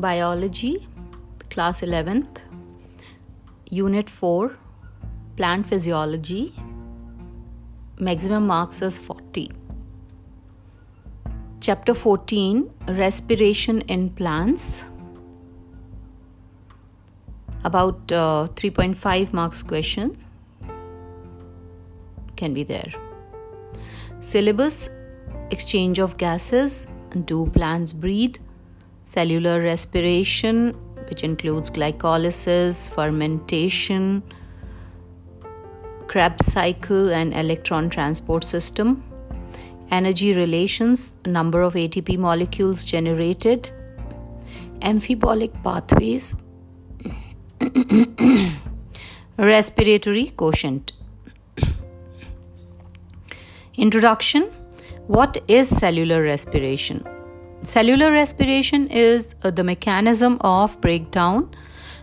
Biology, Class 11th, Unit 4, Plant Physiology, maximum marks is 40. Chapter 14, Respiration in Plants, about uh, 3.5 marks question can be there. Syllabus Exchange of gases. Do plants breathe? Cellular respiration, which includes glycolysis, fermentation, Krebs cycle, and electron transport system. Energy relations, number of ATP molecules generated, amphibolic pathways, respiratory quotient. Introduction What is cellular respiration? Cellular respiration is uh, the mechanism of breakdown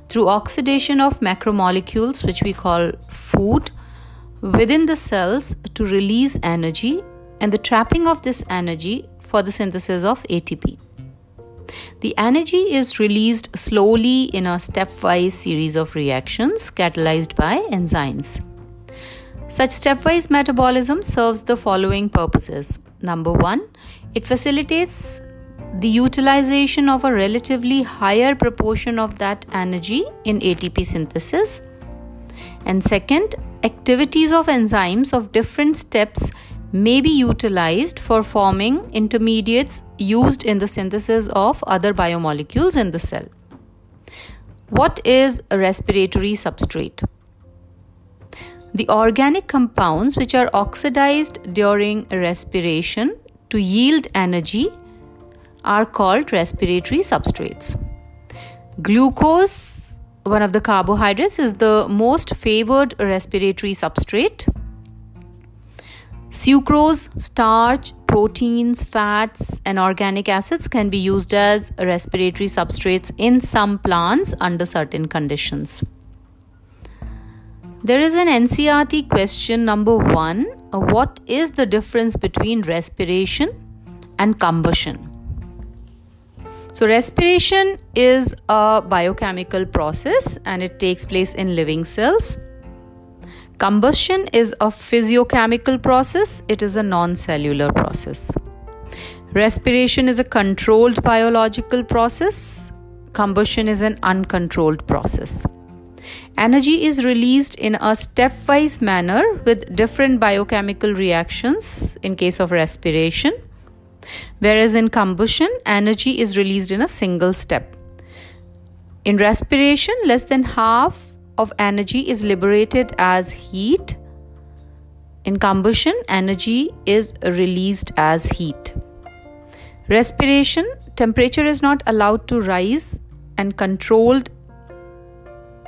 through oxidation of macromolecules, which we call food, within the cells to release energy and the trapping of this energy for the synthesis of ATP. The energy is released slowly in a stepwise series of reactions catalyzed by enzymes. Such stepwise metabolism serves the following purposes. Number one, it facilitates the utilization of a relatively higher proportion of that energy in ATP synthesis. And second, activities of enzymes of different steps may be utilized for forming intermediates used in the synthesis of other biomolecules in the cell. What is a respiratory substrate? The organic compounds which are oxidized during respiration to yield energy are called respiratory substrates. Glucose, one of the carbohydrates, is the most favored respiratory substrate. Sucrose, starch, proteins, fats, and organic acids can be used as respiratory substrates in some plants under certain conditions. There is an NCERT question number one What is the difference between respiration and combustion? So, respiration is a biochemical process and it takes place in living cells. Combustion is a physiochemical process, it is a non cellular process. Respiration is a controlled biological process, combustion is an uncontrolled process. Energy is released in a stepwise manner with different biochemical reactions in case of respiration, whereas in combustion, energy is released in a single step. In respiration, less than half of energy is liberated as heat. In combustion, energy is released as heat. Respiration, temperature is not allowed to rise and controlled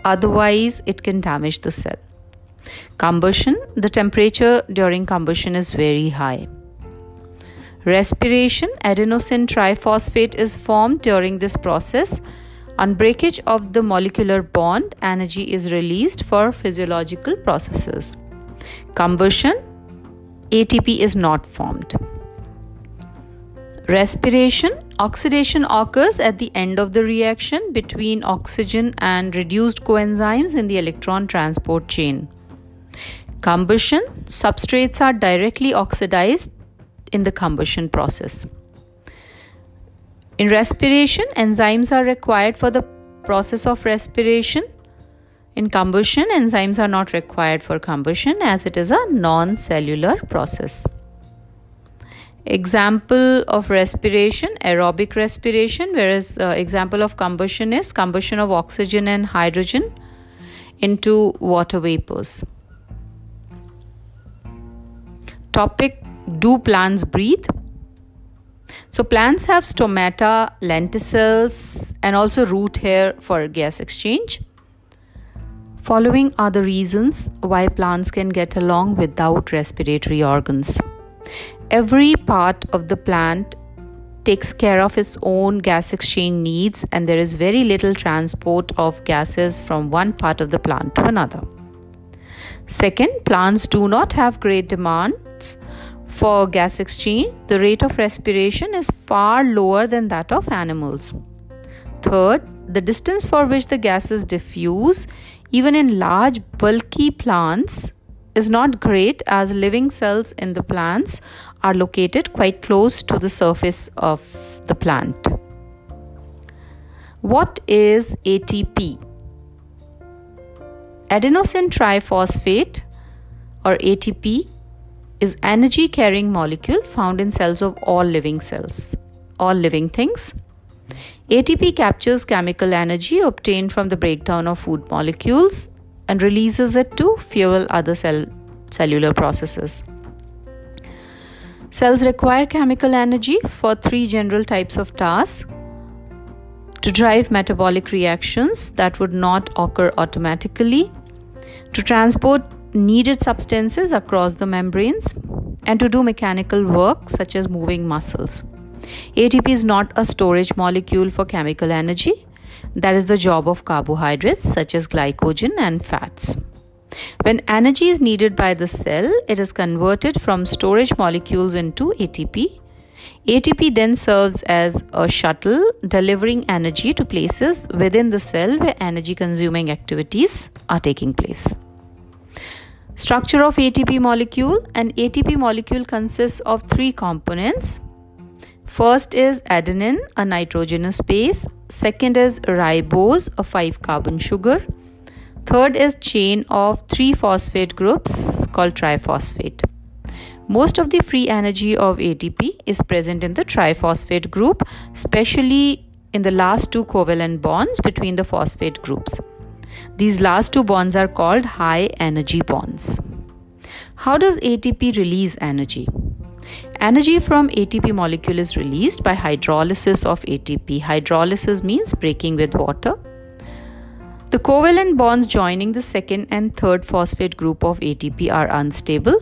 otherwise it can damage the cell. Combustion the temperature during combustion is very high. Respiration adenosine triphosphate is formed during this process. On breakage of the molecular bond, energy is released for physiological processes. Combustion ATP is not formed. Respiration Oxidation occurs at the end of the reaction between oxygen and reduced coenzymes in the electron transport chain. Combustion substrates are directly oxidized in the combustion process. In respiration, enzymes are required for the process of respiration. In combustion, enzymes are not required for combustion as it is a non cellular process. Example of respiration, aerobic respiration, whereas uh, example of combustion is combustion of oxygen and hydrogen into water vapors. Topic Do plants breathe? So, plants have stomata, lenticels, and also root hair for gas exchange. Following are the reasons why plants can get along without respiratory organs. Every part of the plant takes care of its own gas exchange needs, and there is very little transport of gases from one part of the plant to another. Second, plants do not have great demands for gas exchange. The rate of respiration is far lower than that of animals. Third, the distance for which the gases diffuse, even in large bulky plants, is not great as living cells in the plants are located quite close to the surface of the plant. What is ATP? Adenosine triphosphate or ATP is energy carrying molecule found in cells of all living cells, all living things. ATP captures chemical energy obtained from the breakdown of food molecules and releases it to fuel other cell, cellular processes. Cells require chemical energy for three general types of tasks to drive metabolic reactions that would not occur automatically, to transport needed substances across the membranes, and to do mechanical work such as moving muscles. ATP is not a storage molecule for chemical energy. That is the job of carbohydrates such as glycogen and fats. When energy is needed by the cell, it is converted from storage molecules into ATP. ATP then serves as a shuttle delivering energy to places within the cell where energy consuming activities are taking place. Structure of ATP molecule An ATP molecule consists of three components. First is adenine, a nitrogenous base. Second is ribose, a 5 carbon sugar. Third is chain of three phosphate groups called triphosphate. Most of the free energy of ATP is present in the triphosphate group, especially in the last two covalent bonds between the phosphate groups. These last two bonds are called high energy bonds. How does ATP release energy? Energy from ATP molecule is released by hydrolysis of ATP. Hydrolysis means breaking with water. The covalent bonds joining the second and third phosphate group of ATP are unstable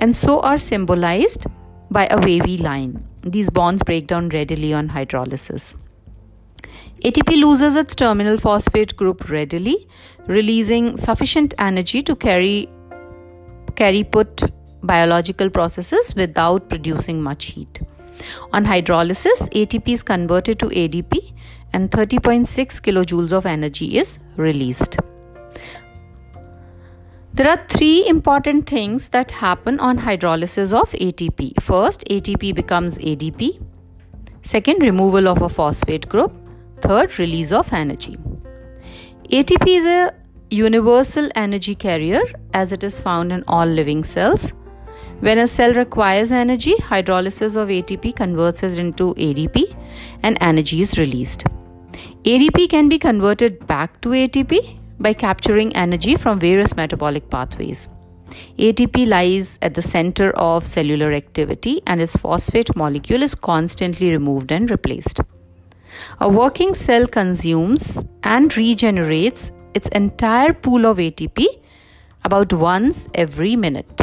and so are symbolized by a wavy line. These bonds break down readily on hydrolysis. ATP loses its terminal phosphate group readily, releasing sufficient energy to carry carry put biological processes without producing much heat. On hydrolysis, ATP is converted to ADP and 30.6 kilojoules of energy is released. There are three important things that happen on hydrolysis of ATP. First, ATP becomes ADP. Second, removal of a phosphate group. Third, release of energy. ATP is a universal energy carrier as it is found in all living cells. When a cell requires energy, hydrolysis of ATP converts it into ADP and energy is released. ADP can be converted back to ATP by capturing energy from various metabolic pathways. ATP lies at the center of cellular activity and its phosphate molecule is constantly removed and replaced. A working cell consumes and regenerates its entire pool of ATP about once every minute.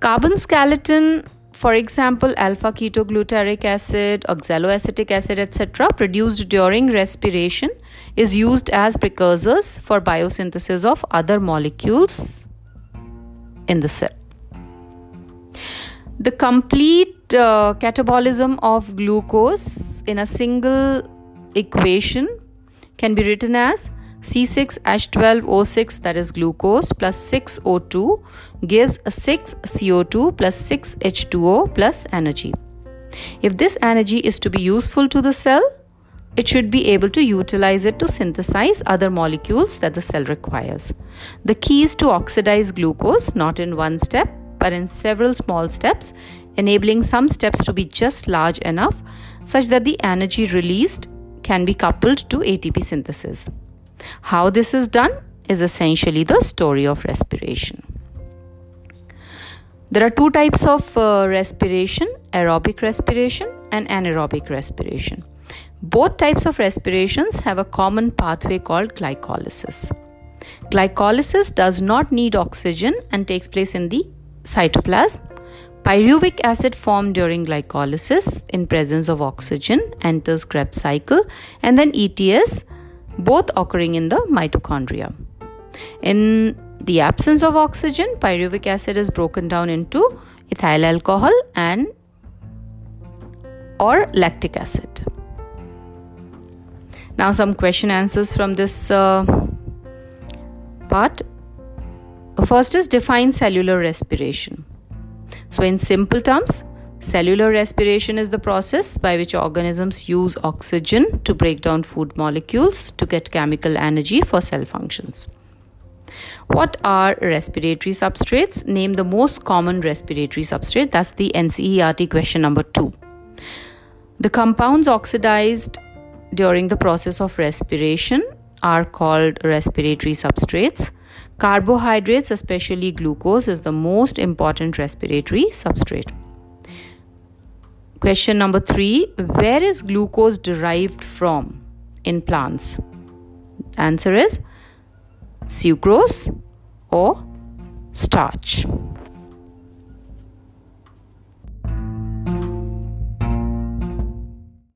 Carbon skeleton, for example, alpha ketoglutarate acid, oxaloacetic acid, etc., produced during respiration, is used as precursors for biosynthesis of other molecules in the cell. The complete uh, catabolism of glucose in a single equation can be written as C6H12O6 that is glucose plus 6O2 gives 6CO2 plus 6H2O plus energy. If this energy is to be useful to the cell, it should be able to utilize it to synthesize other molecules that the cell requires. The key is to oxidize glucose not in one step but in several small steps, enabling some steps to be just large enough such that the energy released can be coupled to ATP synthesis. How this is done is essentially the story of respiration. There are two types of uh, respiration aerobic respiration and anaerobic respiration. Both types of respirations have a common pathway called glycolysis. Glycolysis does not need oxygen and takes place in the cytoplasm. Pyruvic acid formed during glycolysis in presence of oxygen enters Krebs cycle and then ETS both occurring in the mitochondria. In the absence of oxygen, pyruvic acid is broken down into ethyl alcohol and or lactic acid. Now, some question answers from this uh, part. First is define cellular respiration. So, in simple terms, cellular respiration is the process by which organisms use oxygen to break down food molecules to get chemical energy for cell functions. What are respiratory substrates? Name the most common respiratory substrate. That's the NCERT question number two. The compounds oxidized during the process of respiration are called respiratory substrates. Carbohydrates, especially glucose, is the most important respiratory substrate. Question number three Where is glucose derived from in plants? Answer is sucrose or starch.